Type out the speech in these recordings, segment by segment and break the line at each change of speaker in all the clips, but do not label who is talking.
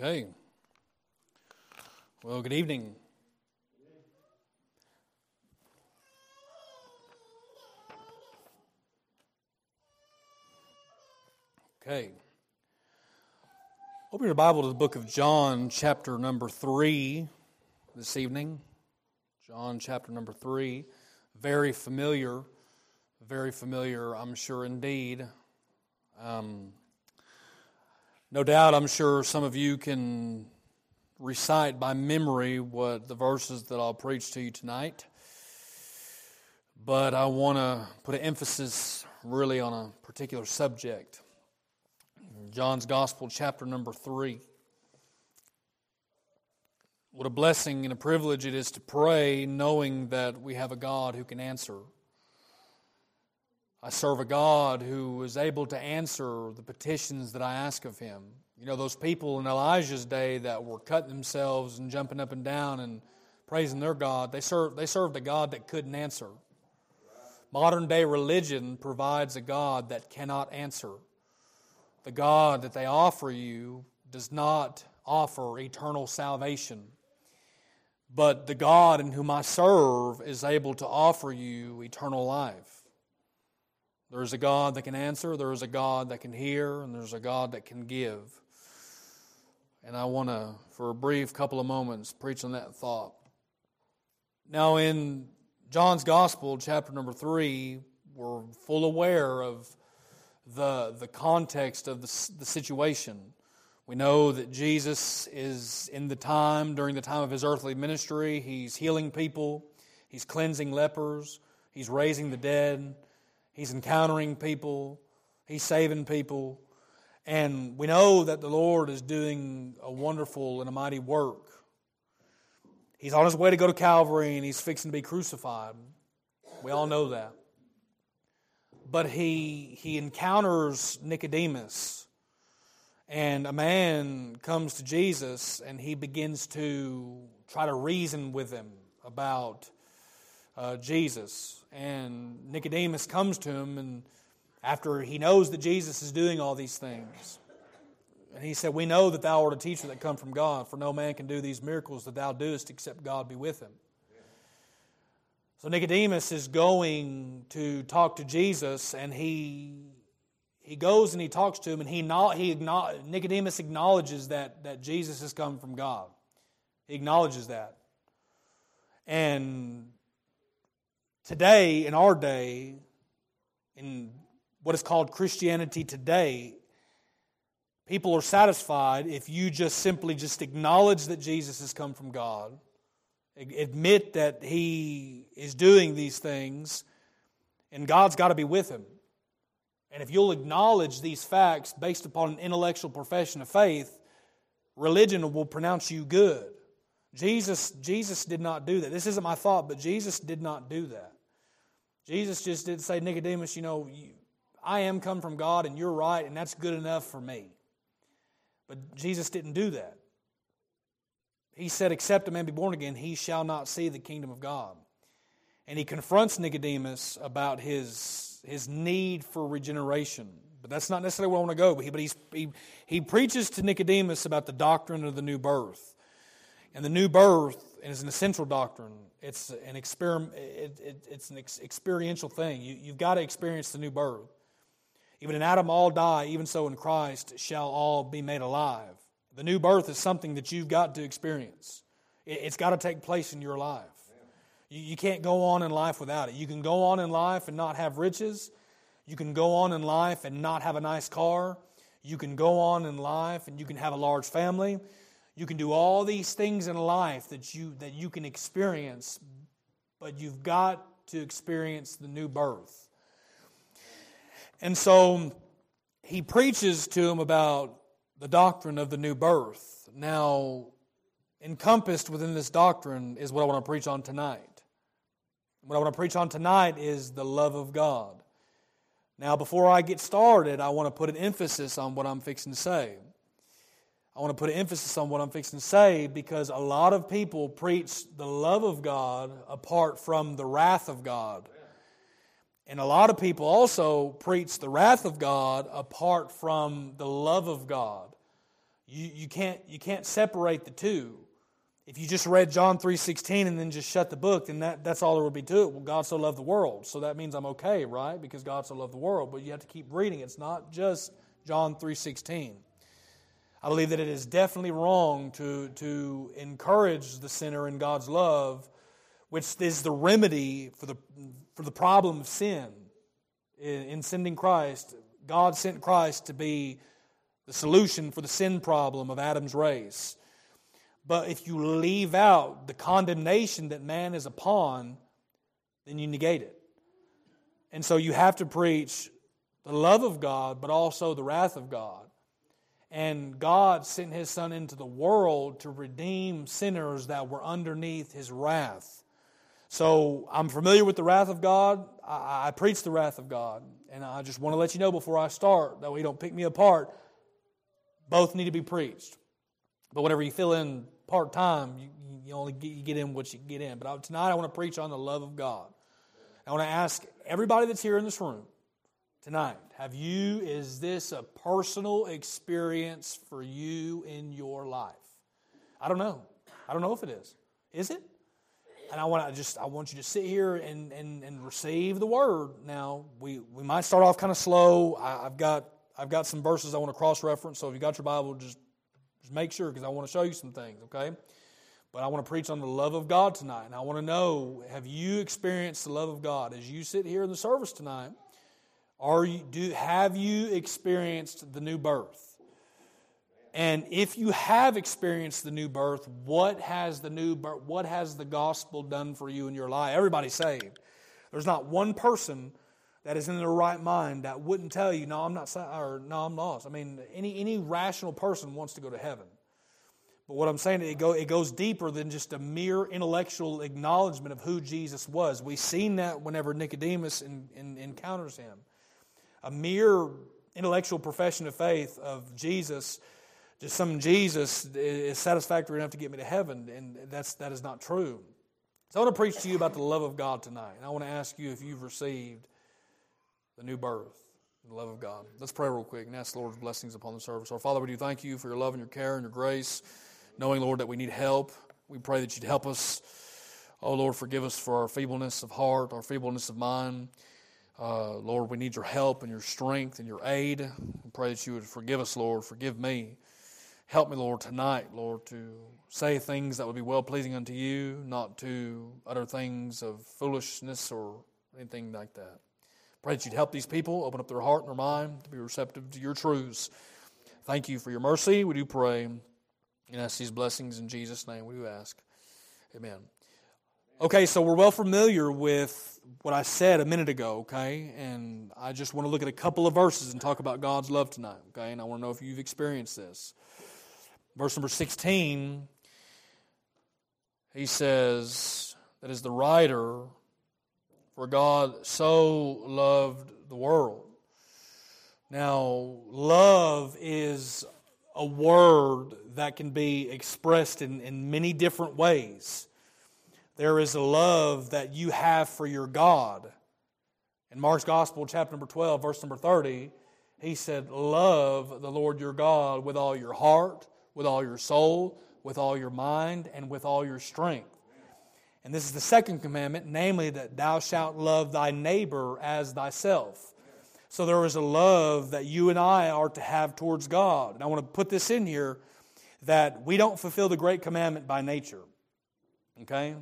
Okay. Well, good evening. Okay. Open your Bible to the book of John, chapter number 3, this evening. John, chapter number 3. Very familiar. Very familiar, I'm sure indeed. Um, no doubt, I'm sure some of you can recite by memory what the verses that I'll preach to you tonight. But I want to put an emphasis really on a particular subject. John's Gospel, chapter number 3. What a blessing and a privilege it is to pray knowing that we have a God who can answer. I serve a God who is able to answer the petitions that I ask of him. You know, those people in Elijah's day that were cutting themselves and jumping up and down and praising their God, they served, they served a God that couldn't answer. Modern day religion provides a God that cannot answer. The God that they offer you does not offer eternal salvation. But the God in whom I serve is able to offer you eternal life. There's a God that can answer, there's a God that can hear, and there's a God that can give. And I want to, for a brief couple of moments, preach on that thought. Now, in John's Gospel, chapter number three, we're full aware of the, the context of the, the situation. We know that Jesus is in the time, during the time of his earthly ministry, he's healing people, he's cleansing lepers, he's raising the dead, He's encountering people, he's saving people. And we know that the Lord is doing a wonderful and a mighty work. He's on his way to go to Calvary and he's fixing to be crucified. We all know that. But he, he encounters Nicodemus, and a man comes to Jesus and he begins to try to reason with him about uh, Jesus. And Nicodemus comes to him, and after he knows that Jesus is doing all these things, and he said, We know that thou art a teacher that come from God, for no man can do these miracles that thou doest except God be with him. So Nicodemus is going to talk to Jesus, and he he goes and he talks to him, and he, not he Nicodemus acknowledges that, that Jesus has come from God. He acknowledges that. And Today, in our day, in what is called Christianity today, people are satisfied if you just simply just acknowledge that Jesus has come from God, admit that he is doing these things, and God's got to be with him. And if you'll acknowledge these facts based upon an intellectual profession of faith, religion will pronounce you good. Jesus, Jesus did not do that. This isn't my thought, but Jesus did not do that. Jesus just didn't say, Nicodemus, you know, you, I am come from God and you're right, and that's good enough for me. But Jesus didn't do that. He said, Except a man be born again, he shall not see the kingdom of God. And he confronts Nicodemus about his, his need for regeneration. But that's not necessarily where I want to go. But, he, but he, he preaches to Nicodemus about the doctrine of the new birth. And the new birth is an essential doctrine. It's an, experiment, it, it, it's an ex- experiential thing. You, you've got to experience the new birth. Even in Adam all die, even so in Christ shall all be made alive. The new birth is something that you've got to experience. It, it's got to take place in your life. You, you can't go on in life without it. You can go on in life and not have riches. You can go on in life and not have a nice car. You can go on in life and you can have a large family. You can do all these things in life that you, that you can experience, but you've got to experience the new birth. And so he preaches to him about the doctrine of the new birth. Now, encompassed within this doctrine is what I want to preach on tonight. What I want to preach on tonight is the love of God. Now, before I get started, I want to put an emphasis on what I'm fixing to say. I want to put an emphasis on what I'm fixing to say because a lot of people preach the love of God apart from the wrath of God. And a lot of people also preach the wrath of God apart from the love of God. you, you, can't, you can't separate the two. If you just read John 3.16 and then just shut the book, then that, that's all there would be to it. Well, God so loved the world. So that means I'm okay, right? Because God so loved the world. But you have to keep reading. It's not just John 3.16. I believe that it is definitely wrong to, to encourage the sinner in God's love, which is the remedy for the, for the problem of sin. In, in sending Christ, God sent Christ to be the solution for the sin problem of Adam's race. But if you leave out the condemnation that man is upon, then you negate it. And so you have to preach the love of God, but also the wrath of God. And God sent his Son into the world to redeem sinners that were underneath his wrath. So I'm familiar with the wrath of God. I, I preach the wrath of God. And I just want to let you know before I start, that way you don't pick me apart. Both need to be preached. But whenever you fill in part time, you, you only get, you get in what you get in. But tonight I want to preach on the love of God. I want to ask everybody that's here in this room tonight have you, is this a personal experience for you in your life? I don't know. I don't know if it is. Is it? And I want to just I want you to sit here and, and, and receive the word. Now we, we might start off kind of slow. I, I've got I've got some verses I want to cross reference. So if you got your Bible, just, just make sure because I want to show you some things, okay? But I want to preach on the love of God tonight. And I want to know have you experienced the love of God as you sit here in the service tonight? Are you, do, have you experienced the new birth? And if you have experienced the new birth, what has the new birth, what has the gospel done for you in your life? Everybody's saved. There's not one person that is in their right mind that wouldn't tell you, no, I'm not, or no, I'm lost. I mean, any, any rational person wants to go to heaven. But what I'm saying, it, go, it goes deeper than just a mere intellectual acknowledgement of who Jesus was. We've seen that whenever Nicodemus in, in, encounters him. A mere intellectual profession of faith of Jesus, just some Jesus is satisfactory enough to get me to heaven, and that's, that is not true. So I want to preach to you about the love of God tonight. And I want to ask you if you've received the new birth, the love of God. Let's pray real quick and ask the Lord's blessings upon the service. Our Father, we do thank you for your love and your care and your grace, knowing, Lord, that we need help. We pray that you'd help us. Oh, Lord, forgive us for our feebleness of heart, our feebleness of mind. Uh, Lord, we need your help and your strength and your aid. We pray that you would forgive us, Lord. Forgive me. Help me, Lord, tonight, Lord, to say things that would be well pleasing unto you, not to utter things of foolishness or anything like that. Pray that you'd help these people, open up their heart and their mind to be receptive to your truths. Thank you for your mercy. We do pray and ask these blessings in Jesus' name. We do ask. Amen. Okay, so we're well familiar with what I said a minute ago, okay? And I just want to look at a couple of verses and talk about God's love tonight, okay? And I want to know if you've experienced this. Verse number 16, he says that is the writer for God so loved the world. Now, love is a word that can be expressed in, in many different ways. There is a love that you have for your God. In Mark's Gospel, chapter number 12, verse number 30, he said, Love the Lord your God with all your heart, with all your soul, with all your mind, and with all your strength. And this is the second commandment, namely that thou shalt love thy neighbor as thyself. So there is a love that you and I are to have towards God. And I want to put this in here that we don't fulfill the great commandment by nature. Okay?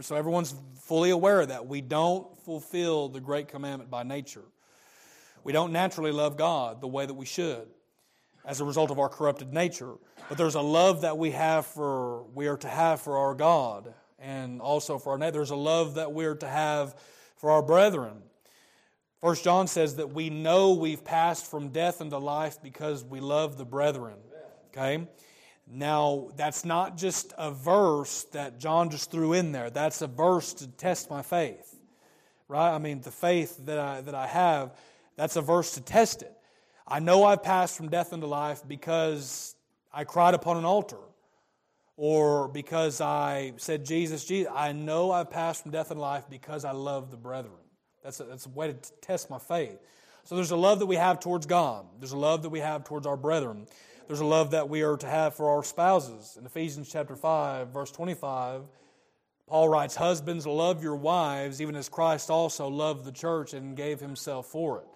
So everyone's fully aware of that. We don't fulfill the great commandment by nature. We don't naturally love God the way that we should as a result of our corrupted nature. But there's a love that we have for we are to have for our God and also for our neighbor. There's a love that we're to have for our brethren. First John says that we know we've passed from death into life because we love the brethren. Okay? Now, that's not just a verse that John just threw in there. That's a verse to test my faith. Right? I mean, the faith that I, that I have, that's a verse to test it. I know I've passed from death into life because I cried upon an altar or because I said, Jesus, Jesus, I know I've passed from death and life because I love the brethren. That's a, that's a way to test my faith. So there's a love that we have towards God, there's a love that we have towards our brethren. There's a love that we are to have for our spouses. In Ephesians chapter 5, verse 25, Paul writes, Husbands, love your wives, even as Christ also loved the church and gave himself for it.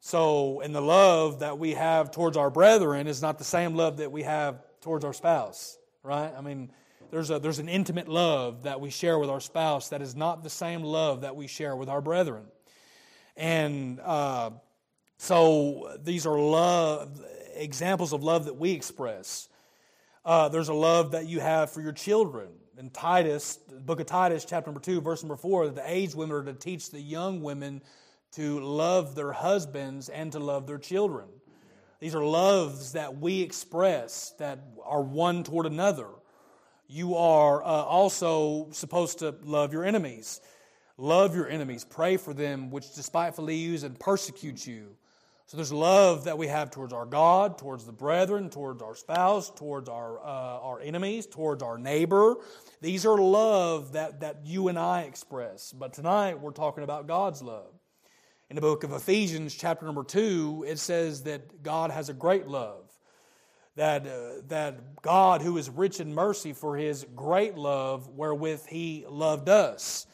So, and the love that we have towards our brethren is not the same love that we have towards our spouse, right? I mean, there's, a, there's an intimate love that we share with our spouse that is not the same love that we share with our brethren. And uh, so these are love examples of love that we express. Uh, there's a love that you have for your children. In Titus, the book of Titus, chapter number 2, verse number 4, that the aged women are to teach the young women to love their husbands and to love their children. These are loves that we express that are one toward another. You are uh, also supposed to love your enemies. Love your enemies. Pray for them which despitefully use and persecute you. So there's love that we have towards our God, towards the brethren, towards our spouse, towards our, uh, our enemies, towards our neighbor. These are love that, that you and I express. But tonight we're talking about God's love. In the book of Ephesians, chapter number 2, it says that God has a great love. That, uh, that God, who is rich in mercy for his great love wherewith he loved us.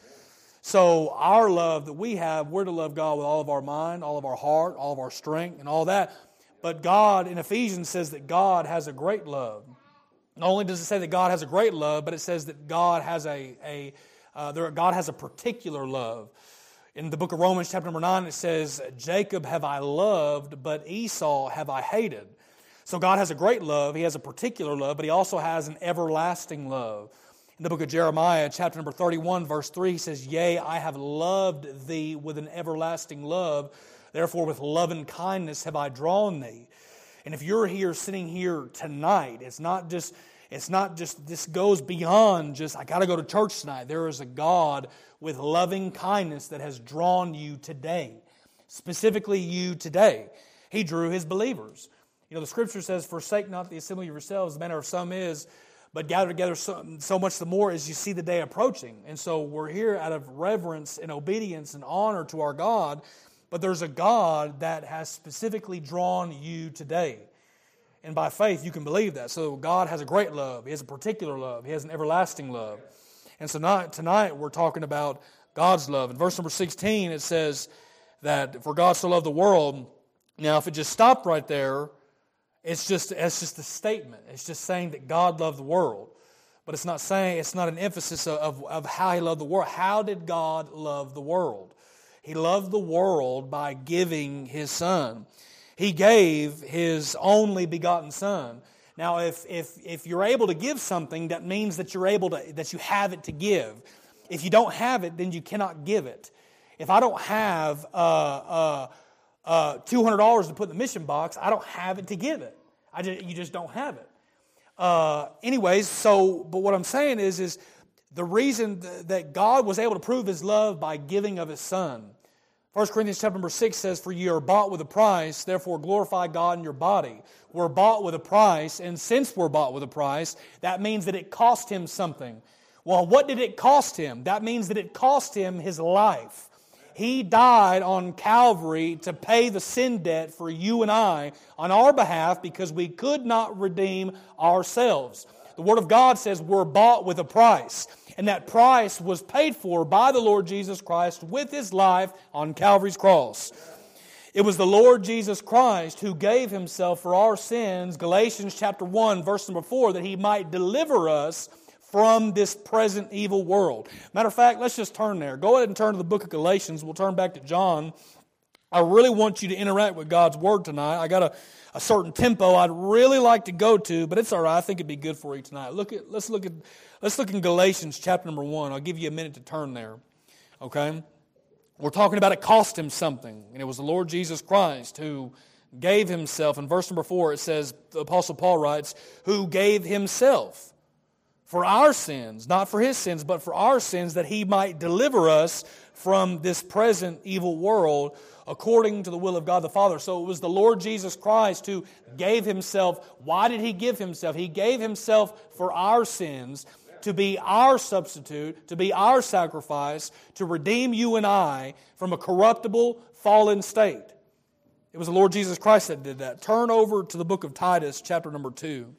So, our love that we have, we're to love God with all of our mind, all of our heart, all of our strength, and all that. But God in Ephesians says that God has a great love. Not only does it say that God has a great love, but it says that God has a, a uh, there, God has a particular love. In the book of Romans, chapter number 9, it says, Jacob have I loved, but Esau have I hated. So God has a great love. He has a particular love, but He also has an everlasting love. In the book of Jeremiah, chapter number 31, verse 3, he says, Yea, I have loved thee with an everlasting love. Therefore, with love and kindness have I drawn thee. And if you're here sitting here tonight, it's not just, it's not just, this goes beyond just, I got to go to church tonight. There is a God with loving kindness that has drawn you today, specifically you today. He drew his believers. You know, the scripture says, Forsake not the assembly of yourselves, the manner of some is but gather together so, so, much the more as you see the day approaching. And so we're here out of reverence and obedience and honor to our God, but there's a God that has specifically drawn you today. And by faith, you can believe that. So God has a great love, He has a particular love, He has an everlasting love. And so not, tonight we're talking about God's love. In verse number 16, it says that for God so loved the world. Now, if it just stopped right there, it's just, it's just a statement. It's just saying that God loved the world. But it's not saying, it's not an emphasis of, of how he loved the world. How did God love the world? He loved the world by giving his son. He gave his only begotten son. Now, if, if, if you're able to give something, that means that you're able to, that you have it to give. If you don't have it, then you cannot give it. If I don't have uh, uh, uh, $200 to put in the mission box, I don't have it to give it. I just, you just don't have it. Uh, anyways, so, but what I'm saying is, is the reason that God was able to prove his love by giving of his son. 1 Corinthians chapter number 6 says, For ye are bought with a price, therefore glorify God in your body. We're bought with a price, and since we're bought with a price, that means that it cost him something. Well, what did it cost him? That means that it cost him his life. He died on Calvary to pay the sin debt for you and I on our behalf because we could not redeem ourselves. The Word of God says we're bought with a price, and that price was paid for by the Lord Jesus Christ with His life on Calvary's cross. It was the Lord Jesus Christ who gave Himself for our sins, Galatians chapter 1, verse number 4, that He might deliver us from this present evil world. Matter of fact, let's just turn there. Go ahead and turn to the book of Galatians. We'll turn back to John. I really want you to interact with God's Word tonight. I got a, a certain tempo I'd really like to go to, but it's all right. I think it'd be good for you tonight. Look at, let's, look at, let's look in Galatians chapter number 1. I'll give you a minute to turn there. Okay? We're talking about it cost him something, and it was the Lord Jesus Christ who gave himself. In verse number 4, it says, the Apostle Paul writes, who gave himself for our sins, not for his sins, but for our sins, that he might deliver us from this present evil world according to the will of God the Father. So it was the Lord Jesus Christ who gave himself. Why did he give himself? He gave himself for our sins to be our substitute, to be our sacrifice, to redeem you and I from a corruptible, fallen state. It was the Lord Jesus Christ that did that. Turn over to the book of Titus, chapter number 2.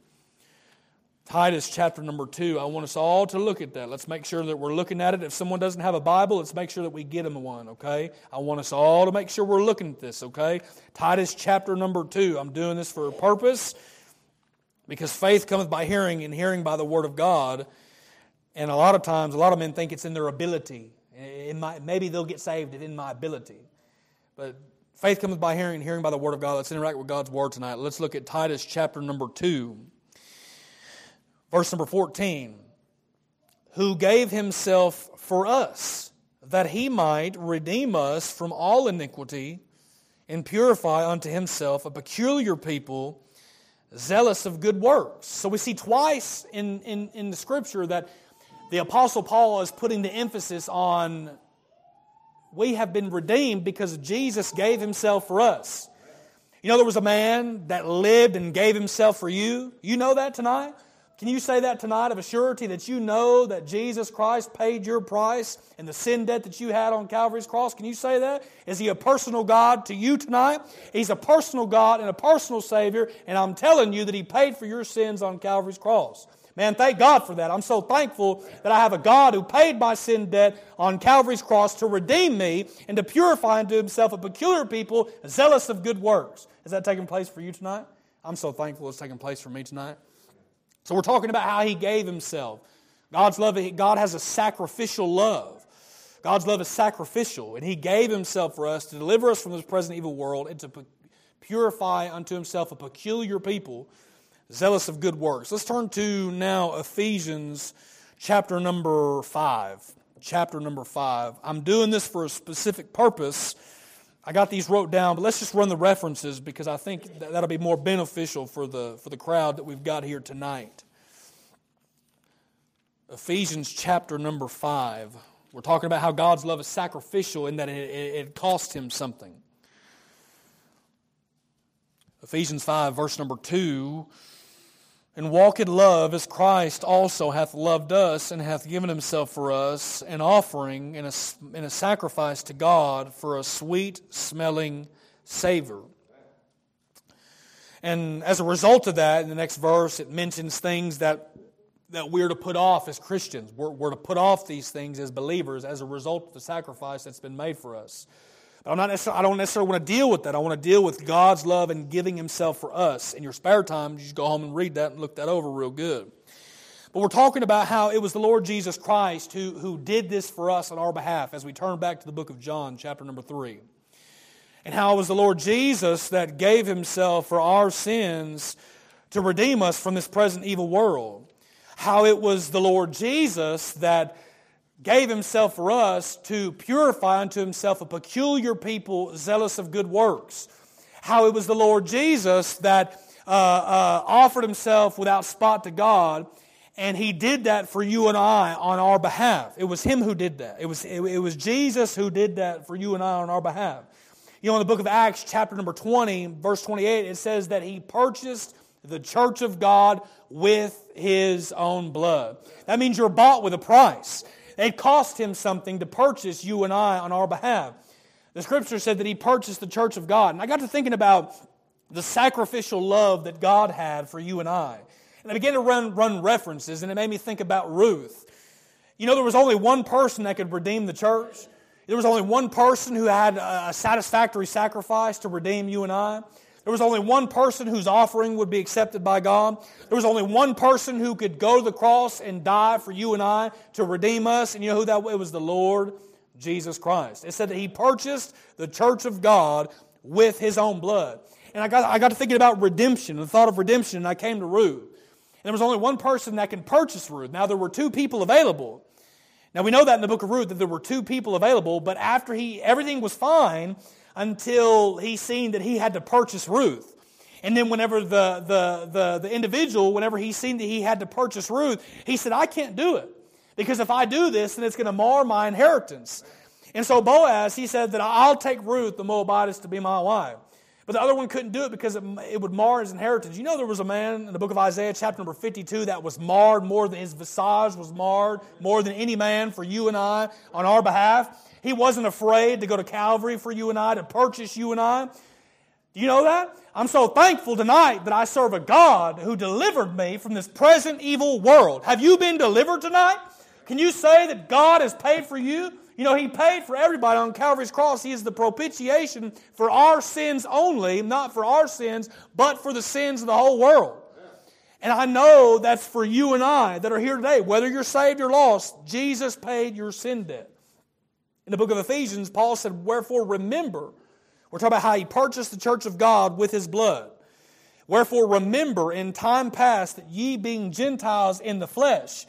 Titus chapter number 2. I want us all to look at that. Let's make sure that we're looking at it. If someone doesn't have a Bible, let's make sure that we get them one, okay? I want us all to make sure we're looking at this, okay? Titus chapter number 2. I'm doing this for a purpose because faith cometh by hearing, and hearing by the word of God. And a lot of times, a lot of men think it's in their ability. In my, maybe they'll get saved in my ability. But faith cometh by hearing, and hearing by the word of God. Let's interact with God's word tonight. Let's look at Titus chapter number 2. Verse number 14 Who gave himself for us, that he might redeem us from all iniquity and purify unto himself a peculiar people, zealous of good works. So we see twice in, in, in the scripture that the Apostle Paul is putting the emphasis on we have been redeemed because Jesus gave himself for us. You know, there was a man that lived and gave himself for you. You know that tonight? Can you say that tonight of a surety that you know that Jesus Christ paid your price and the sin debt that you had on Calvary's cross? Can you say that? Is He a personal God to you tonight? He's a personal God and a personal Savior, and I'm telling you that He paid for your sins on Calvary's cross. Man, thank God for that. I'm so thankful that I have a God who paid my sin debt on Calvary's cross to redeem me and to purify unto Himself a peculiar people zealous of good works. Is that taking place for you tonight? I'm so thankful it's taking place for me tonight. So we're talking about how he gave himself. God's love, God has a sacrificial love. God's love is sacrificial, and he gave himself for us to deliver us from this present evil world and to purify unto himself a peculiar people, zealous of good works. Let's turn to now Ephesians chapter number 5. Chapter number 5. I'm doing this for a specific purpose. I got these wrote down, but let's just run the references because I think that that'll be more beneficial for the, for the crowd that we've got here tonight. Ephesians chapter number 5. We're talking about how God's love is sacrificial in that it, it, it cost him something. Ephesians 5, verse number 2 and walk in love as Christ also hath loved us and hath given himself for us, an offering and a, and a sacrifice to God for a sweet smelling savor. And as a result of that, in the next verse, it mentions things that, that we're to put off as Christians. We're, we're to put off these things as believers as a result of the sacrifice that's been made for us. I'm not necessarily, I don't necessarily want to deal with that. I want to deal with God's love and giving Himself for us. In your spare time, you just go home and read that and look that over real good. But we're talking about how it was the Lord Jesus Christ who, who did this for us on our behalf as we turn back to the book of John, chapter number 3. And how it was the Lord Jesus that gave Himself for our sins to redeem us from this present evil world. How it was the Lord Jesus that gave himself for us to purify unto himself a peculiar people zealous of good works. How it was the Lord Jesus that uh, uh, offered himself without spot to God, and he did that for you and I on our behalf. It was him who did that. It was, it, it was Jesus who did that for you and I on our behalf. You know, in the book of Acts, chapter number 20, verse 28, it says that he purchased the church of God with his own blood. That means you're bought with a price. It cost him something to purchase you and I on our behalf. The scripture said that he purchased the church of God. And I got to thinking about the sacrificial love that God had for you and I. And I began to run, run references, and it made me think about Ruth. You know, there was only one person that could redeem the church. There was only one person who had a satisfactory sacrifice to redeem you and I. There was only one person whose offering would be accepted by God. There was only one person who could go to the cross and die for you and I to redeem us. And you know who that was? It was the Lord Jesus Christ. It said that He purchased the church of God with His own blood. And I got, I got to thinking about redemption, the thought of redemption, and I came to Ruth. And there was only one person that can purchase Ruth. Now, there were two people available. Now, we know that in the book of Ruth that there were two people available, but after he, everything was fine, until he seen that he had to purchase Ruth. And then whenever the, the, the, the individual, whenever he seen that he had to purchase Ruth, he said, I can't do it. Because if I do this, then it's going to mar my inheritance. And so Boaz, he said that I'll take Ruth, the Moabitess, to be my wife. But the other one couldn't do it because it, it, would mar his inheritance. You know, there was a man in the book of Isaiah, chapter number 52, that was marred more than his visage was marred, more than any man for you and I on our behalf. He wasn't afraid to go to Calvary for you and I, to purchase you and I. Do you know that? I'm so thankful tonight that I serve a God who delivered me from this present evil world. Have you been delivered tonight? Can you say that God has paid for you? You know, He paid for everybody on Calvary's cross. He is the propitiation for our sins only, not for our sins, but for the sins of the whole world. And I know that's for you and I that are here today. Whether you're saved or lost, Jesus paid your sin debt. In the book of Ephesians, Paul said, Wherefore remember we're talking about how he purchased the church of God with his blood. Wherefore, remember in time past that ye being Gentiles in the flesh,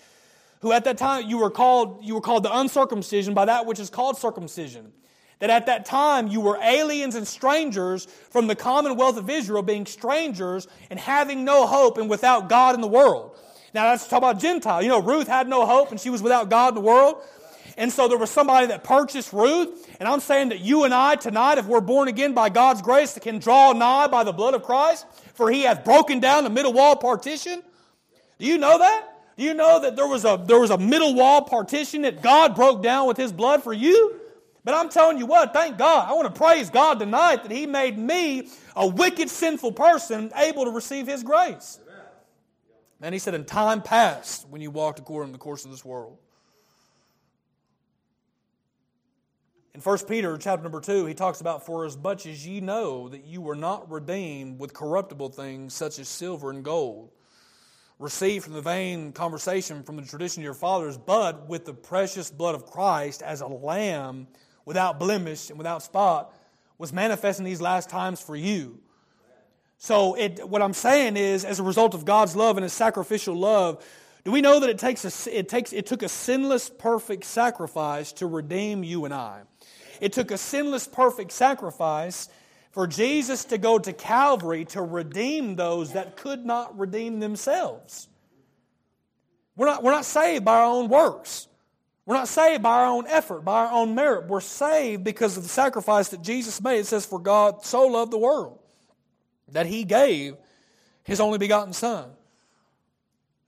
who at that time you were called, you were called the uncircumcision by that which is called circumcision. That at that time you were aliens and strangers from the commonwealth of Israel, being strangers and having no hope and without God in the world. Now let's talk about Gentile. You know, Ruth had no hope and she was without God in the world. And so there was somebody that purchased Ruth. And I'm saying that you and I tonight, if we're born again by God's grace, can draw nigh by the blood of Christ, for he hath broken down the middle wall partition. Do you know that? Do you know that there was a there was a middle wall partition that God broke down with his blood for you? But I'm telling you what, thank God. I want to praise God tonight that He made me, a wicked, sinful person, able to receive His grace. And He said, In time past, when you walked according to the course of this world. In 1 Peter chapter number 2, he talks about, For as much as ye know that you were not redeemed with corruptible things such as silver and gold, received from the vain conversation from the tradition of your fathers, but with the precious blood of Christ as a lamb without blemish and without spot, was manifest in these last times for you. So it, what I'm saying is, as a result of God's love and His sacrificial love, do we know that it takes a, it takes it took a sinless, perfect sacrifice to redeem you and I? It took a sinless, perfect sacrifice for Jesus to go to Calvary to redeem those that could not redeem themselves. We're not, we're not saved by our own works. We're not saved by our own effort, by our own merit. We're saved because of the sacrifice that Jesus made. It says, For God so loved the world that he gave his only begotten Son.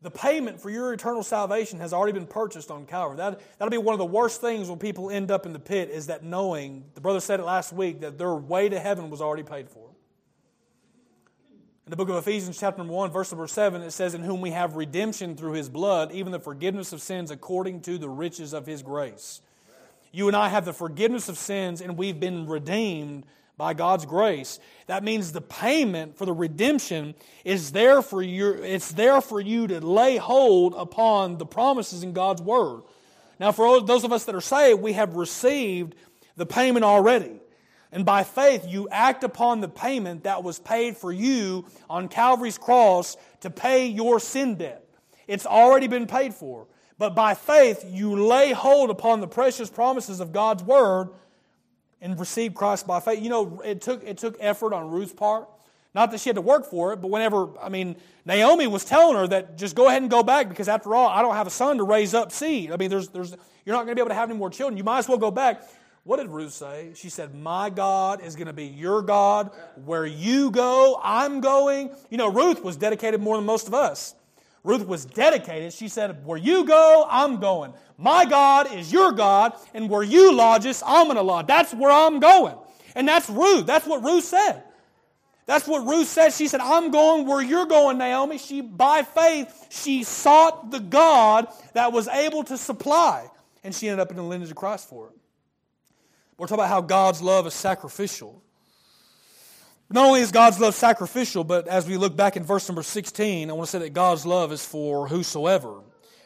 The payment for your eternal salvation has already been purchased on Calvary. That, that'll be one of the worst things when people end up in the pit is that knowing, the brother said it last week, that their way to heaven was already paid for. In the book of Ephesians, chapter 1, verse number 7, it says, In whom we have redemption through his blood, even the forgiveness of sins according to the riches of his grace. You and I have the forgiveness of sins, and we've been redeemed by God's grace. That means the payment for the redemption is there for you, it's there for you to lay hold upon the promises in God's Word. Now, for those of us that are saved, we have received the payment already. And by faith, you act upon the payment that was paid for you on Calvary's cross to pay your sin debt. It's already been paid for. But by faith, you lay hold upon the precious promises of God's Word and received Christ by faith. You know, it took, it took effort on Ruth's part. Not that she had to work for it, but whenever, I mean, Naomi was telling her that just go ahead and go back because after all, I don't have a son to raise up seed. I mean, there's, there's, you're not going to be able to have any more children. You might as well go back. What did Ruth say? She said, My God is going to be your God. Where you go, I'm going. You know, Ruth was dedicated more than most of us. Ruth was dedicated. She said, Where you go, I'm going. My God is your God, and where you lodge us, I'm going to lodge. That's where I'm going. And that's Ruth. That's what Ruth said. That's what Ruth said. She said, I'm going where you're going, Naomi. She, by faith, she sought the God that was able to supply. And she ended up in the lineage of Christ for it. We're talking about how God's love is sacrificial. Not only is God's love sacrificial, but as we look back in verse number 16, I want to say that God's love is for whosoever.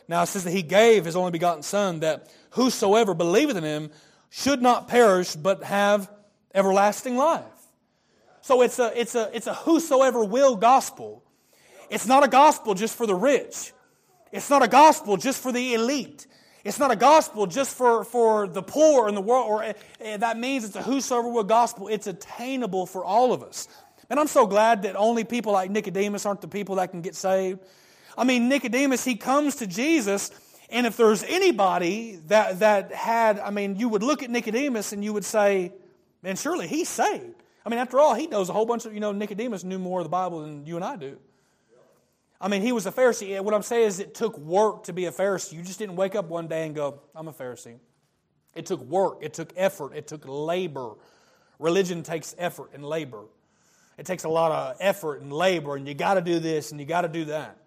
Now it says that he gave his only begotten Son that whosoever believeth in him should not perish but have everlasting life. So it's a, it's a, it's a whosoever will gospel. It's not a gospel just for the rich. It's not a gospel just for the elite. It's not a gospel just for, for the poor in the world, or uh, that means it's a whosoever will gospel. It's attainable for all of us. And I'm so glad that only people like Nicodemus aren't the people that can get saved. I mean, Nicodemus, he comes to Jesus, and if there's anybody that, that had, I mean, you would look at Nicodemus and you would say, man, surely he's saved. I mean, after all, he knows a whole bunch of, you know, Nicodemus knew more of the Bible than you and I do. I mean, he was a Pharisee. What I'm saying is, it took work to be a Pharisee. You just didn't wake up one day and go, I'm a Pharisee. It took work, it took effort, it took labor. Religion takes effort and labor. It takes a lot of effort and labor, and you got to do this and you got to do that.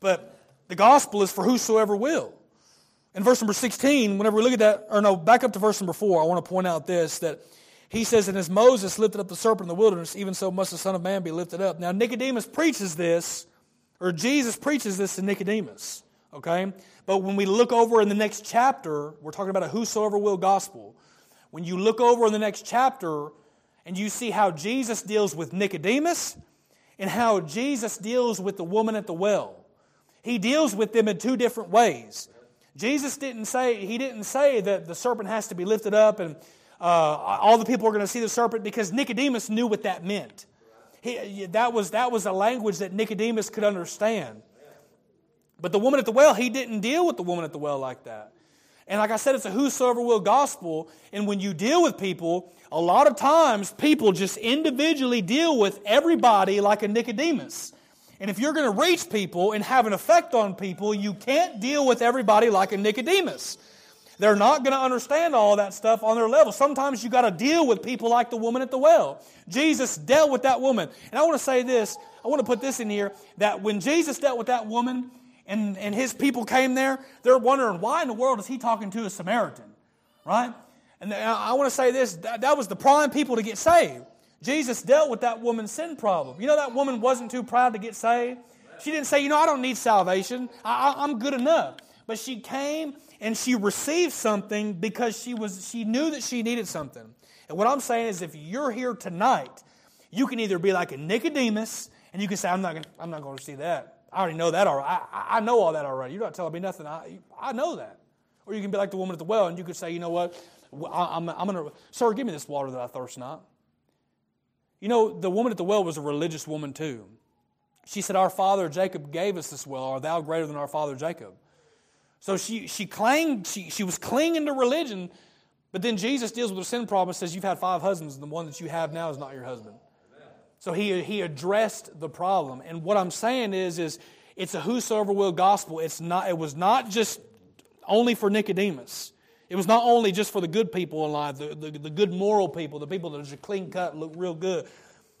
But the gospel is for whosoever will. In verse number 16, whenever we look at that, or no, back up to verse number 4, I want to point out this that he says, And as Moses lifted up the serpent in the wilderness, even so must the Son of Man be lifted up. Now, Nicodemus preaches this, or Jesus preaches this to Nicodemus, okay? But when we look over in the next chapter, we're talking about a whosoever will gospel. When you look over in the next chapter and you see how Jesus deals with Nicodemus and how Jesus deals with the woman at the well, he deals with them in two different ways. Jesus didn't say, he didn't say that the serpent has to be lifted up and uh, all the people are going to see the serpent because Nicodemus knew what that meant. He, that, was, that was a language that Nicodemus could understand. But the woman at the well, he didn't deal with the woman at the well like that. And like I said, it's a whosoever will gospel. And when you deal with people, a lot of times people just individually deal with everybody like a Nicodemus. And if you're going to reach people and have an effect on people, you can't deal with everybody like a Nicodemus. They're not going to understand all that stuff on their level. Sometimes you got to deal with people like the woman at the well. Jesus dealt with that woman. And I want to say this, I want to put this in here that when Jesus dealt with that woman and, and his people came there, they're wondering why in the world is he talking to a Samaritan? Right? And I want to say this that, that was the prime people to get saved. Jesus dealt with that woman's sin problem. You know, that woman wasn't too proud to get saved. She didn't say, you know, I don't need salvation. I, am good enough. But she came and she received something because she, was, she knew that she needed something. And what I'm saying is, if you're here tonight, you can either be like a Nicodemus and you can say, I'm not going I'm not to see that. I already know that already. I, I know all that already. You're not telling me nothing. I, I know that. Or you can be like the woman at the well and you could say, you know what? I'm, I'm going to, sir, give me this water that I thirst not. You know, the woman at the well was a religious woman too. She said, Our father Jacob gave us this well. Are thou greater than our father Jacob? So she, she claimed, she, she was clinging to religion, but then Jesus deals with a sin problem and says, You've had five husbands, and the one that you have now is not your husband. So he, he addressed the problem. And what I'm saying is, is it's a whosoever will gospel. It's not, it was not just only for Nicodemus. It was not only just for the good people in life, the, the, the good moral people, the people that are just clean cut, look real good,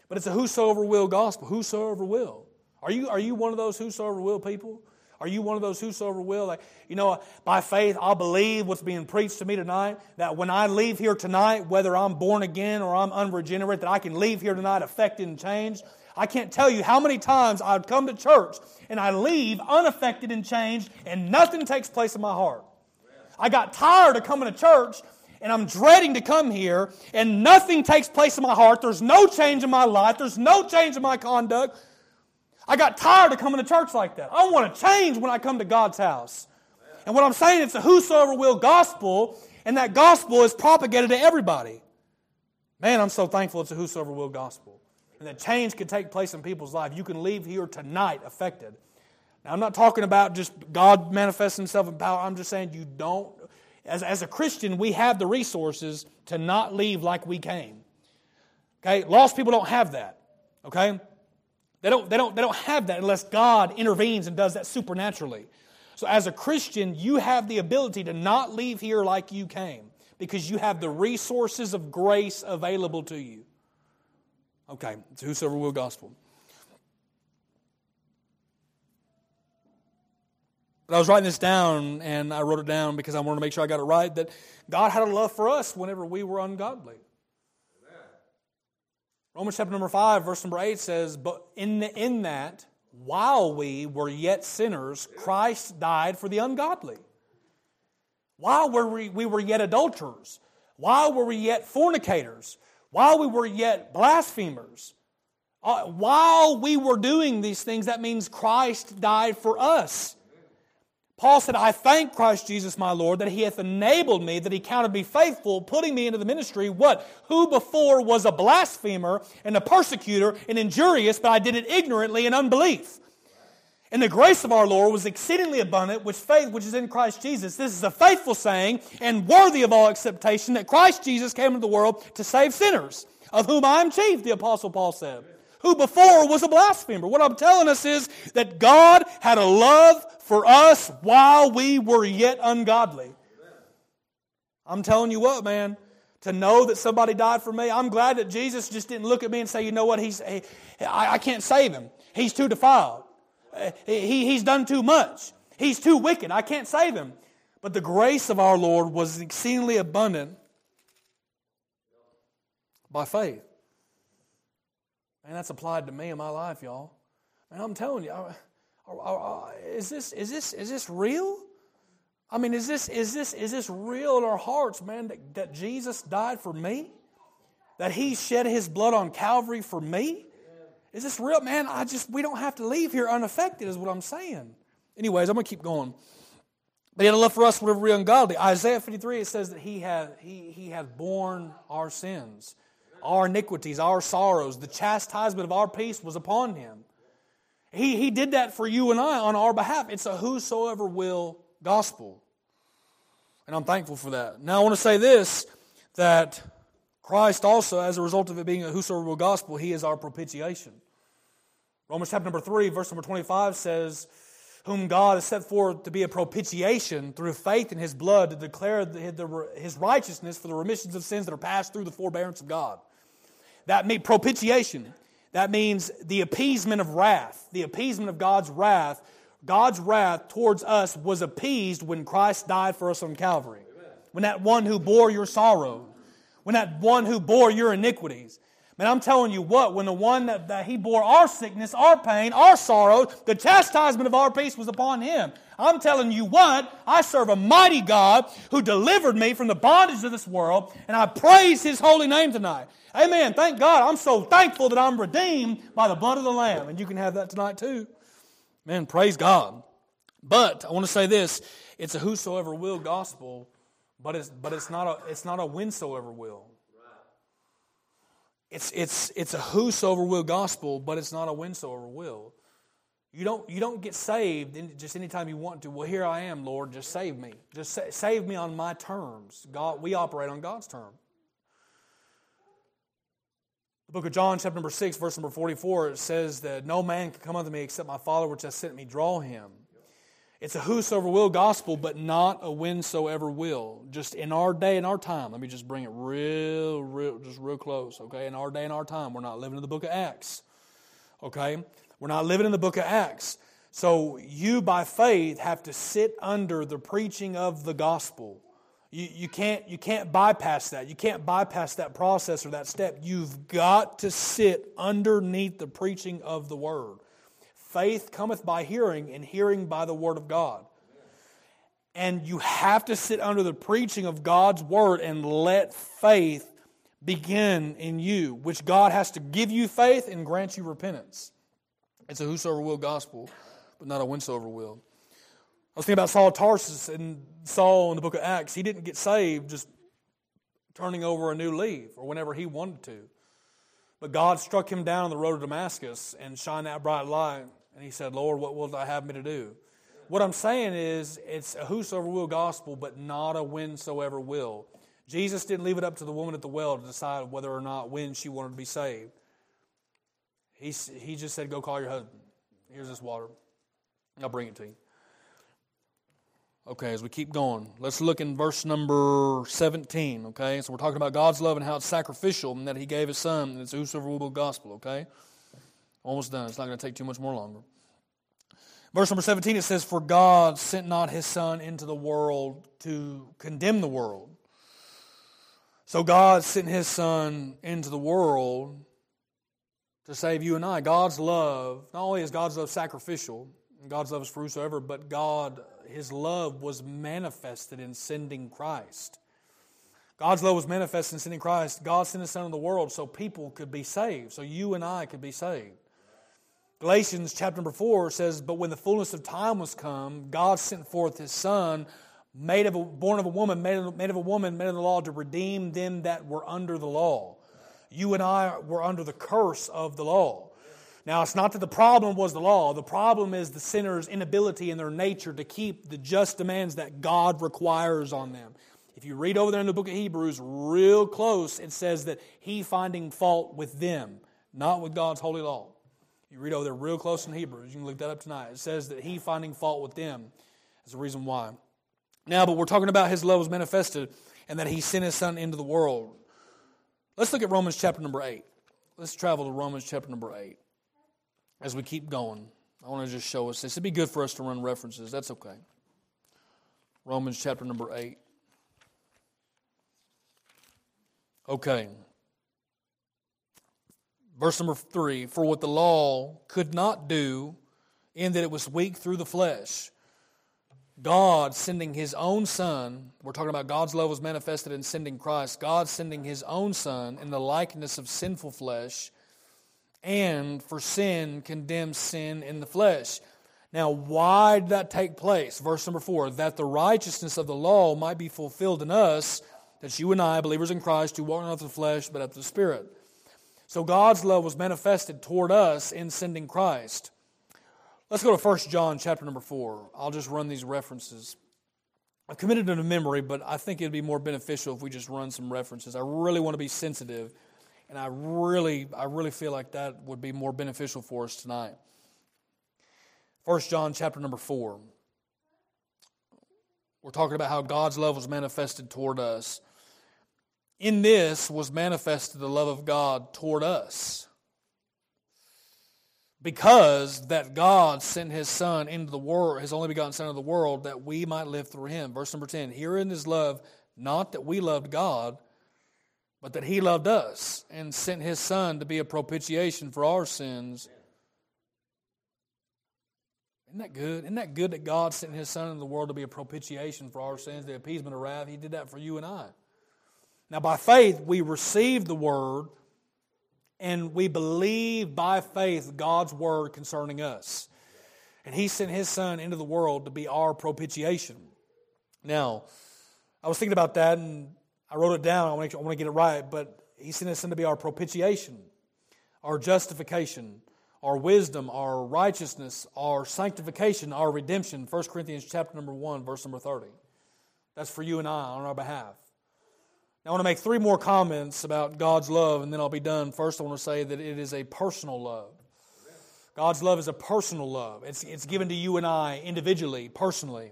but it's a whosoever will gospel. Whosoever will. Are you, are you one of those whosoever will people? Are you one of those whosoever will? Like, you know, by faith, I'll believe what's being preached to me tonight. That when I leave here tonight, whether I'm born again or I'm unregenerate, that I can leave here tonight affected and changed. I can't tell you how many times I'd come to church and I leave unaffected and changed, and nothing takes place in my heart. I got tired of coming to church and I'm dreading to come here and nothing takes place in my heart. There's no change in my life. There's no change in my conduct. I got tired of coming to church like that. I want to change when I come to God's house. And what I'm saying, is a whosoever will gospel, and that gospel is propagated to everybody. Man, I'm so thankful it's a whosoever will gospel. And that change can take place in people's life. You can leave here tonight affected. Now, I'm not talking about just God manifests himself in power. I'm just saying you don't, as, as a Christian, we have the resources to not leave like we came. Okay? Lost people don't have that. Okay? They don't, they don't, they don't have that unless God intervenes and does that supernaturally. So, as a Christian, you have the ability to not leave here like you came because you have the resources of grace available to you. Okay, it's whosoever will gospel. But I was writing this down, and I wrote it down because I wanted to make sure I got it right that God had a love for us whenever we were ungodly. Romans chapter number 5, verse number 8 says, But in, the, in that, while we were yet sinners, Christ died for the ungodly. While were we, we were yet adulterers, while were we yet fornicators, while we were yet blasphemers, uh, while we were doing these things, that means Christ died for us. Paul said, I thank Christ Jesus my Lord that he hath enabled me, that he counted me faithful, putting me into the ministry, what? Who before was a blasphemer and a persecutor and injurious, but I did it ignorantly in unbelief. And the grace of our Lord was exceedingly abundant, which faith which is in Christ Jesus. This is a faithful saying and worthy of all acceptation that Christ Jesus came into the world to save sinners, of whom I am chief, the Apostle Paul said who before was a blasphemer. What I'm telling us is that God had a love for us while we were yet ungodly. I'm telling you what, man. to know that somebody died for me. I'm glad that Jesus just didn't look at me and say, you know what, he's, he, I, I can't save him. He's too defiled. He, he's done too much. He's too wicked. I can't save him. But the grace of our Lord was exceedingly abundant by faith. And that's applied to me in my life, y'all. Man, I'm telling you, is this, is this, is this real? I mean, is this, is this, is this real in our hearts, man, that, that Jesus died for me? That he shed his blood on Calvary for me? Is this real? Man, I just, we don't have to leave here unaffected, is what I'm saying. Anyways, I'm to keep going. But he had a love for us whatever we ungodly. Isaiah 53, it says that he hath, he, he hath borne our sins, our iniquities, our sorrows. The chastisement of our peace was upon him. He, he did that for you and I on our behalf. It's a whosoever will gospel. And I'm thankful for that. Now, I want to say this that Christ also, as a result of it being a whosoever will gospel, he is our propitiation. Romans chapter number 3, verse number 25 says, Whom God has set forth to be a propitiation through faith in his blood to declare his righteousness for the remissions of sins that are passed through the forbearance of God. That means propitiation. That means the appeasement of wrath, the appeasement of God's wrath God's wrath towards us was appeased when Christ died for us on Calvary. When that one who bore your sorrow, when that one who bore your iniquities. Man, I'm telling you what, when the one that, that he bore our sickness, our pain, our sorrow, the chastisement of our peace was upon him. I'm telling you what, I serve a mighty God who delivered me from the bondage of this world, and I praise his holy name tonight. Amen. Thank God. I'm so thankful that I'm redeemed by the blood of the Lamb. And you can have that tonight too. Man, praise God. But I want to say this it's a whosoever will gospel, but it's, but it's, not, a, it's not a whensoever will. It's, it's, it's a whosoever will gospel, but it's not a whensoever will. You don't, you don't get saved just anytime you want to. Well, here I am, Lord, just save me. Just sa- save me on my terms. God, we operate on God's terms. The book of John, chapter number 6, verse number 44, it says that no man can come unto me except my Father which has sent me draw him. It's a whosoever will gospel, but not a whensoever will. Just in our day and our time, let me just bring it real, real, just real close, okay? In our day and our time, we're not living in the book of Acts, okay? We're not living in the book of Acts. So you, by faith, have to sit under the preaching of the gospel. You, you, can't, you can't bypass that. You can't bypass that process or that step. You've got to sit underneath the preaching of the word. Faith cometh by hearing, and hearing by the word of God. And you have to sit under the preaching of God's word and let faith begin in you, which God has to give you faith and grant you repentance. It's a whosoever will gospel, but not a whensoever will. I was thinking about Saul Tarsus and Saul in the book of Acts. He didn't get saved just turning over a new leaf or whenever he wanted to. But God struck him down on the road to Damascus and shined that bright light. And he said, Lord, what will I have me to do? What I'm saying is, it's a whosoever will gospel, but not a whensoever will. Jesus didn't leave it up to the woman at the well to decide whether or not when she wanted to be saved. He, he just said, Go call your husband. Here's this water. I'll bring it to you. Okay, as we keep going, let's look in verse number 17. Okay, so we're talking about God's love and how it's sacrificial and that He gave His Son, and it's whosoever will gospel. Okay, almost done. It's not going to take too much more longer. Verse number 17 it says, For God sent not His Son into the world to condemn the world. So God sent His Son into the world to save you and I. God's love, not only is God's love sacrificial, God's love is for whosoever, but God his love was manifested in sending Christ. God's love was manifested in sending Christ. God sent His Son into the world so people could be saved, so you and I could be saved. Galatians chapter number 4 says, But when the fullness of time was come, God sent forth His Son, made of a, born of a woman, made of, made of a woman, made of the law, to redeem them that were under the law. You and I were under the curse of the law. Now, it's not that the problem was the law. The problem is the sinner's inability in their nature to keep the just demands that God requires on them. If you read over there in the book of Hebrews real close, it says that he finding fault with them, not with God's holy law. You read over there real close in Hebrews. You can look that up tonight. It says that he finding fault with them is the reason why. Now, but we're talking about his love was manifested. and that he sent his son into the world. Let's look at Romans chapter number 8. Let's travel to Romans chapter number 8 as we keep going. I want to just show us this. It'd be good for us to run references. That's okay. Romans chapter number 8. Okay. Verse number 3 For what the law could not do, in that it was weak through the flesh, God sending his own Son, we're talking about God's love was manifested in sending Christ, God sending his own Son in the likeness of sinful flesh, and for sin condemns sin in the flesh. Now, why did that take place? Verse number four that the righteousness of the law might be fulfilled in us, that you and I, believers in Christ, who walk not after the flesh, but after the Spirit. So God's love was manifested toward us in sending Christ. Let's go to 1 John chapter number 4. I'll just run these references. I've committed them to memory, but I think it'd be more beneficial if we just run some references. I really want to be sensitive, and I really, I really feel like that would be more beneficial for us tonight. 1 John chapter number 4. We're talking about how God's love was manifested toward us. In this was manifested the love of God toward us because that God sent his Son into the world, his only begotten Son of the world, that we might live through him. Verse number 10 Herein is love, not that we loved God, but that he loved us and sent his Son to be a propitiation for our sins. Isn't that good? Isn't that good that God sent his Son into the world to be a propitiation for our sins, the appeasement of wrath? He did that for you and I. Now, by faith, we receive the word and we believe by faith God's word concerning us. And He sent His Son into the world to be our propitiation. Now, I was thinking about that and I wrote it down. I want to, get it right, but He sent His Son to be our propitiation, our justification, our wisdom, our righteousness, our sanctification, our redemption. 1 Corinthians chapter number 1, verse number 30. That's for you and I on our behalf. Now, I want to make three more comments about God's love, and then I'll be done. First, I want to say that it is a personal love. God's love is a personal love. It's, it's given to you and I individually, personally.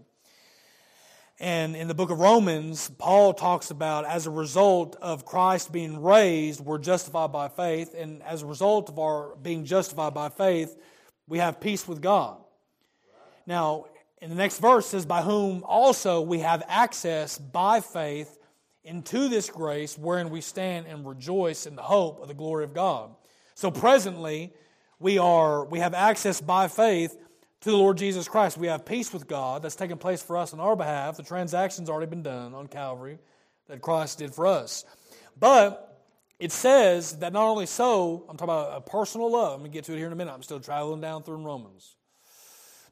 And in the book of Romans, Paul talks about as a result of Christ being raised, we're justified by faith. And as a result of our being justified by faith, we have peace with God. Now, in the next verse says, By whom also we have access by faith into this grace wherein we stand and rejoice in the hope of the glory of God. So presently, we are we have access by faith to the Lord Jesus Christ. We have peace with God that's taken place for us on our behalf. The transaction's already been done on Calvary that Christ did for us. But it says that not only so, I'm talking about a personal love. I'm going to get to it here in a minute. I'm still traveling down through Romans.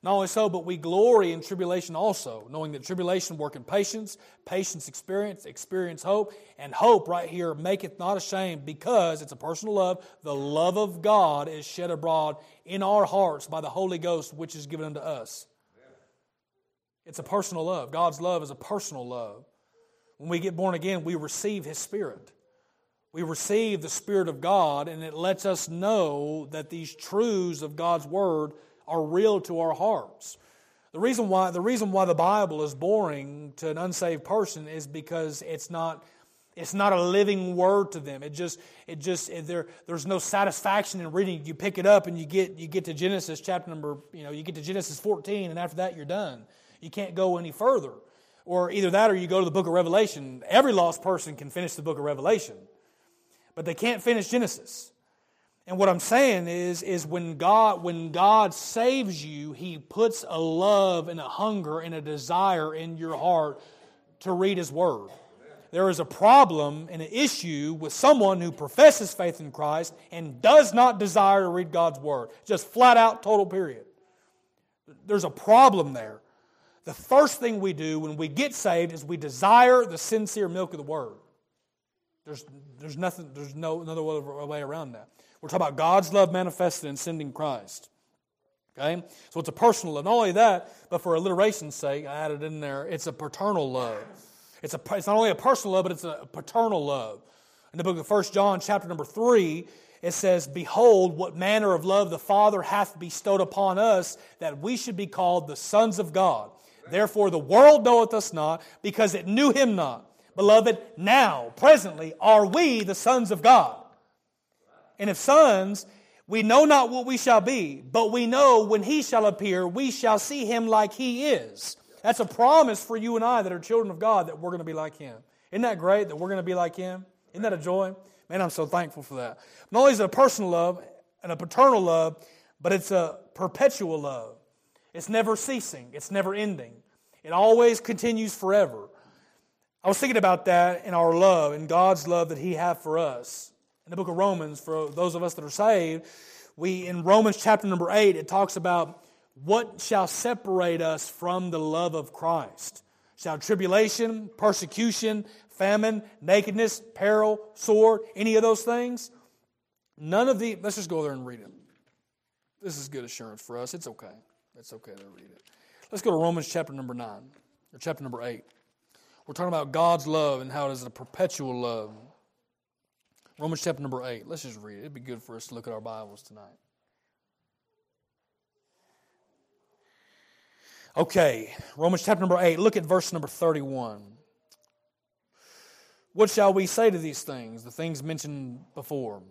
Not only so, but we glory in tribulation also, knowing that tribulation worketh patience, patience experience, experience hope, and hope right here maketh not ashamed because it's a personal love. The love of God is shed abroad in our hearts by the Holy Ghost, which is given unto us. It's a personal love. God's love is a personal love. When we get born again, we receive His Spirit. We receive the Spirit of God, and it lets us know that these truths of God's Word are real to our hearts. The reason why the reason why the Bible is boring to an unsaved person is because it's not it's not a living word to them. It just it just it, there there's no satisfaction in reading. You pick it up and you get you get to Genesis chapter number you know you get to Genesis 14 and after that you're done. You can't go any further. Or either that or you go to the book of Revelation. Every lost person can finish the book of Revelation, but they can't finish Genesis. And what I'm saying is, is when God, when God saves you, He puts a love and a hunger and a desire in your heart to read His Word. There is a problem and an issue with someone who professes faith in Christ and does not desire to read God's Word. Just flat out, total period. There's a problem there. The first thing we do when we get saved is we desire the sincere milk of the Word. There's, there's nothing, there's no another way around that. We're talking about God's love manifested in sending Christ. Okay? So it's a personal love. Not only that, but for alliteration's sake, I added in there, it's a paternal love. It's, a, it's not only a personal love, but it's a paternal love. In the book of 1 John, chapter number 3, it says, Behold, what manner of love the Father hath bestowed upon us, that we should be called the sons of God. Therefore, the world knoweth us not, because it knew him not. Beloved, now, presently, are we the sons of God. And if sons, we know not what we shall be, but we know when he shall appear, we shall see him like he is. That's a promise for you and I that are children of God that we're going to be like him. Isn't that great that we're going to be like him? Isn't that a joy? Man, I'm so thankful for that. Not only is it a personal love and a paternal love, but it's a perpetual love. It's never ceasing, it's never ending. It always continues forever. I was thinking about that in our love, in God's love that He has for us. In the book of Romans, for those of us that are saved, we in Romans chapter number 8, it talks about what shall separate us from the love of Christ? Shall tribulation, persecution, famine, nakedness, peril, sword, any of those things? None of the, let's just go there and read it. This is good assurance for us. It's okay. It's okay to read it. Let's go to Romans chapter number 9, or chapter number 8. We're talking about God's love and how it is a perpetual love. Romans chapter number 8. Let's just read it. It'd be good for us to look at our Bibles tonight. Okay, Romans chapter number 8. Look at verse number 31. What shall we say to these things, the things mentioned before?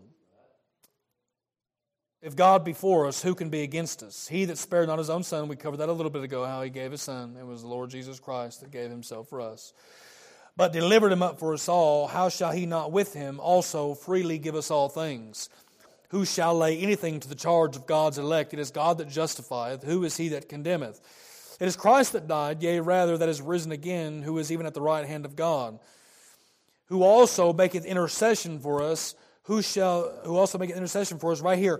If God be for us, who can be against us? He that spared not his own son, we covered that a little bit ago, how he gave his son. It was the Lord Jesus Christ that gave himself for us. But delivered him up for us all, how shall he not with him also freely give us all things? Who shall lay anything to the charge of God's elect? It is God that justifieth. Who is he that condemneth? It is Christ that died, yea, rather, that is risen again, who is even at the right hand of God, who also maketh intercession for us. Who shall who also maketh intercession for us right here?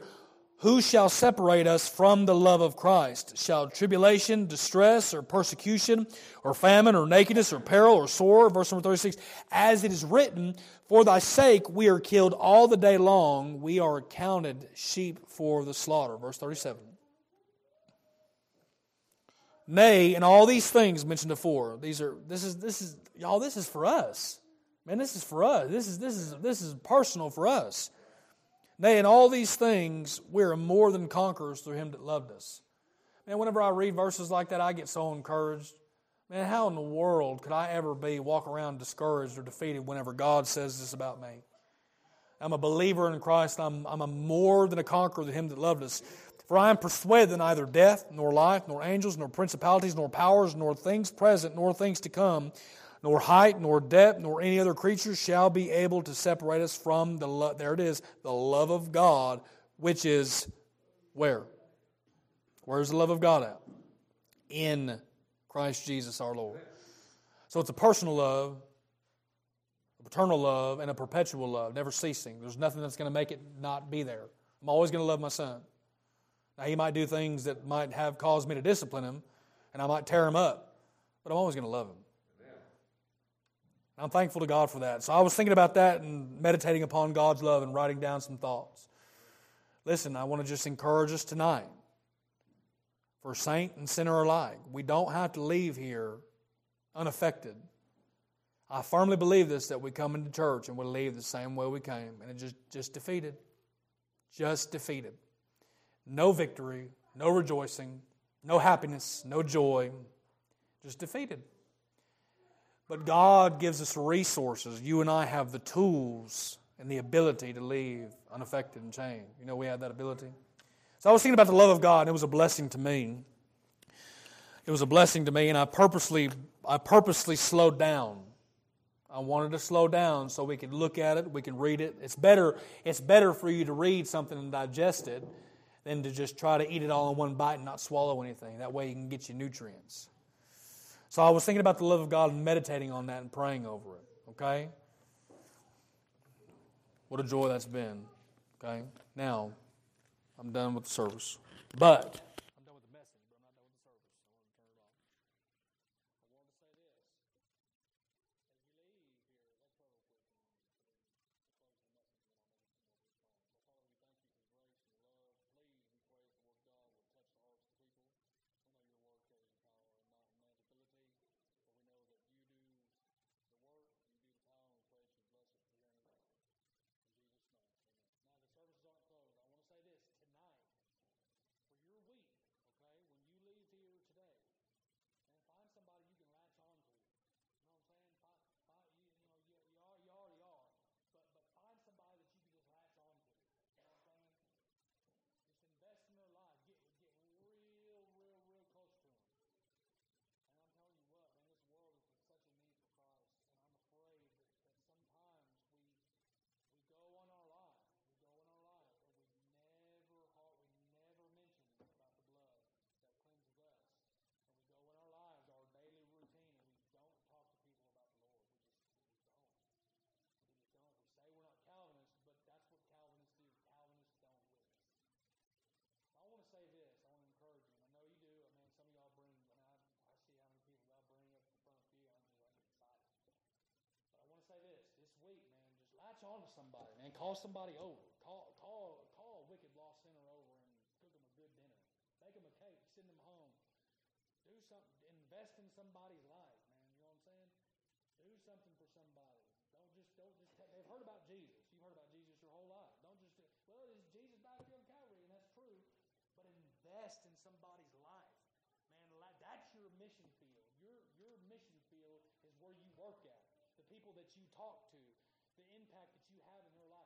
Who shall separate us from the love of Christ? Shall tribulation, distress, or persecution, or famine, or nakedness, or peril, or sword? Verse number 36 As it is written, For thy sake we are killed all the day long, we are accounted sheep for the slaughter. Verse 37. Nay, and all these things mentioned before, these are this is this is y'all, this is for us. Man, this is for us. This is this is this is personal for us. Nay, in all these things, we are more than conquerors through him that loved us. Man, whenever I read verses like that, I get so encouraged. Man, how in the world could I ever be, walk around discouraged or defeated whenever God says this about me? I'm a believer in Christ. I'm, I'm a more than a conqueror than him that loved us. For I am persuaded that neither death, nor life, nor angels, nor principalities, nor powers, nor things present, nor things to come, nor height, nor depth, nor any other creature shall be able to separate us from the love, there it is, the love of God, which is where? Where's the love of God at? In Christ Jesus our Lord. So it's a personal love, a paternal love, and a perpetual love, never ceasing. There's nothing that's going to make it not be there. I'm always going to love my son. Now, he might do things that might have caused me to discipline him, and I might tear him up, but I'm always going to love him. I'm thankful to God for that. So I was thinking about that and meditating upon God's love and writing down some thoughts. Listen, I want to just encourage us tonight. For saint and sinner alike, we don't have to leave here unaffected. I firmly believe this that we come into church and we leave the same way we came, and it just, just defeated. Just defeated. No victory, no rejoicing, no happiness, no joy, just defeated. But God gives us resources. You and I have the tools and the ability to leave unaffected and changed. You know, we have that ability. So I was thinking about the love of God, and it was a blessing to me. It was a blessing to me, and I purposely, I purposely slowed down. I wanted to slow down so we could look at it, we can read it. It's better, it's better for you to read something and digest it than to just try to eat it all in one bite and not swallow anything. That way you can get your nutrients. So I was thinking about the love of God and meditating on that and praying over it. Okay? What a joy that's been. Okay? Now, I'm done with the service. But latch on to somebody, man. Call somebody over. Call, call, call a wicked lost sinner over and cook them a good dinner. Make them a cake. Send them home. Do something. Invest in somebody's life, man. You know what I'm saying? Do something for somebody. Don't just don't just. They've heard about Jesus. You've heard about Jesus your whole life. Don't just. Well, is Jesus back here on Calvary, and that's true. But invest in somebody's life, man. That's your mission field. Your your mission field is where you work at, the people that you talk to, the impact that you have in their life.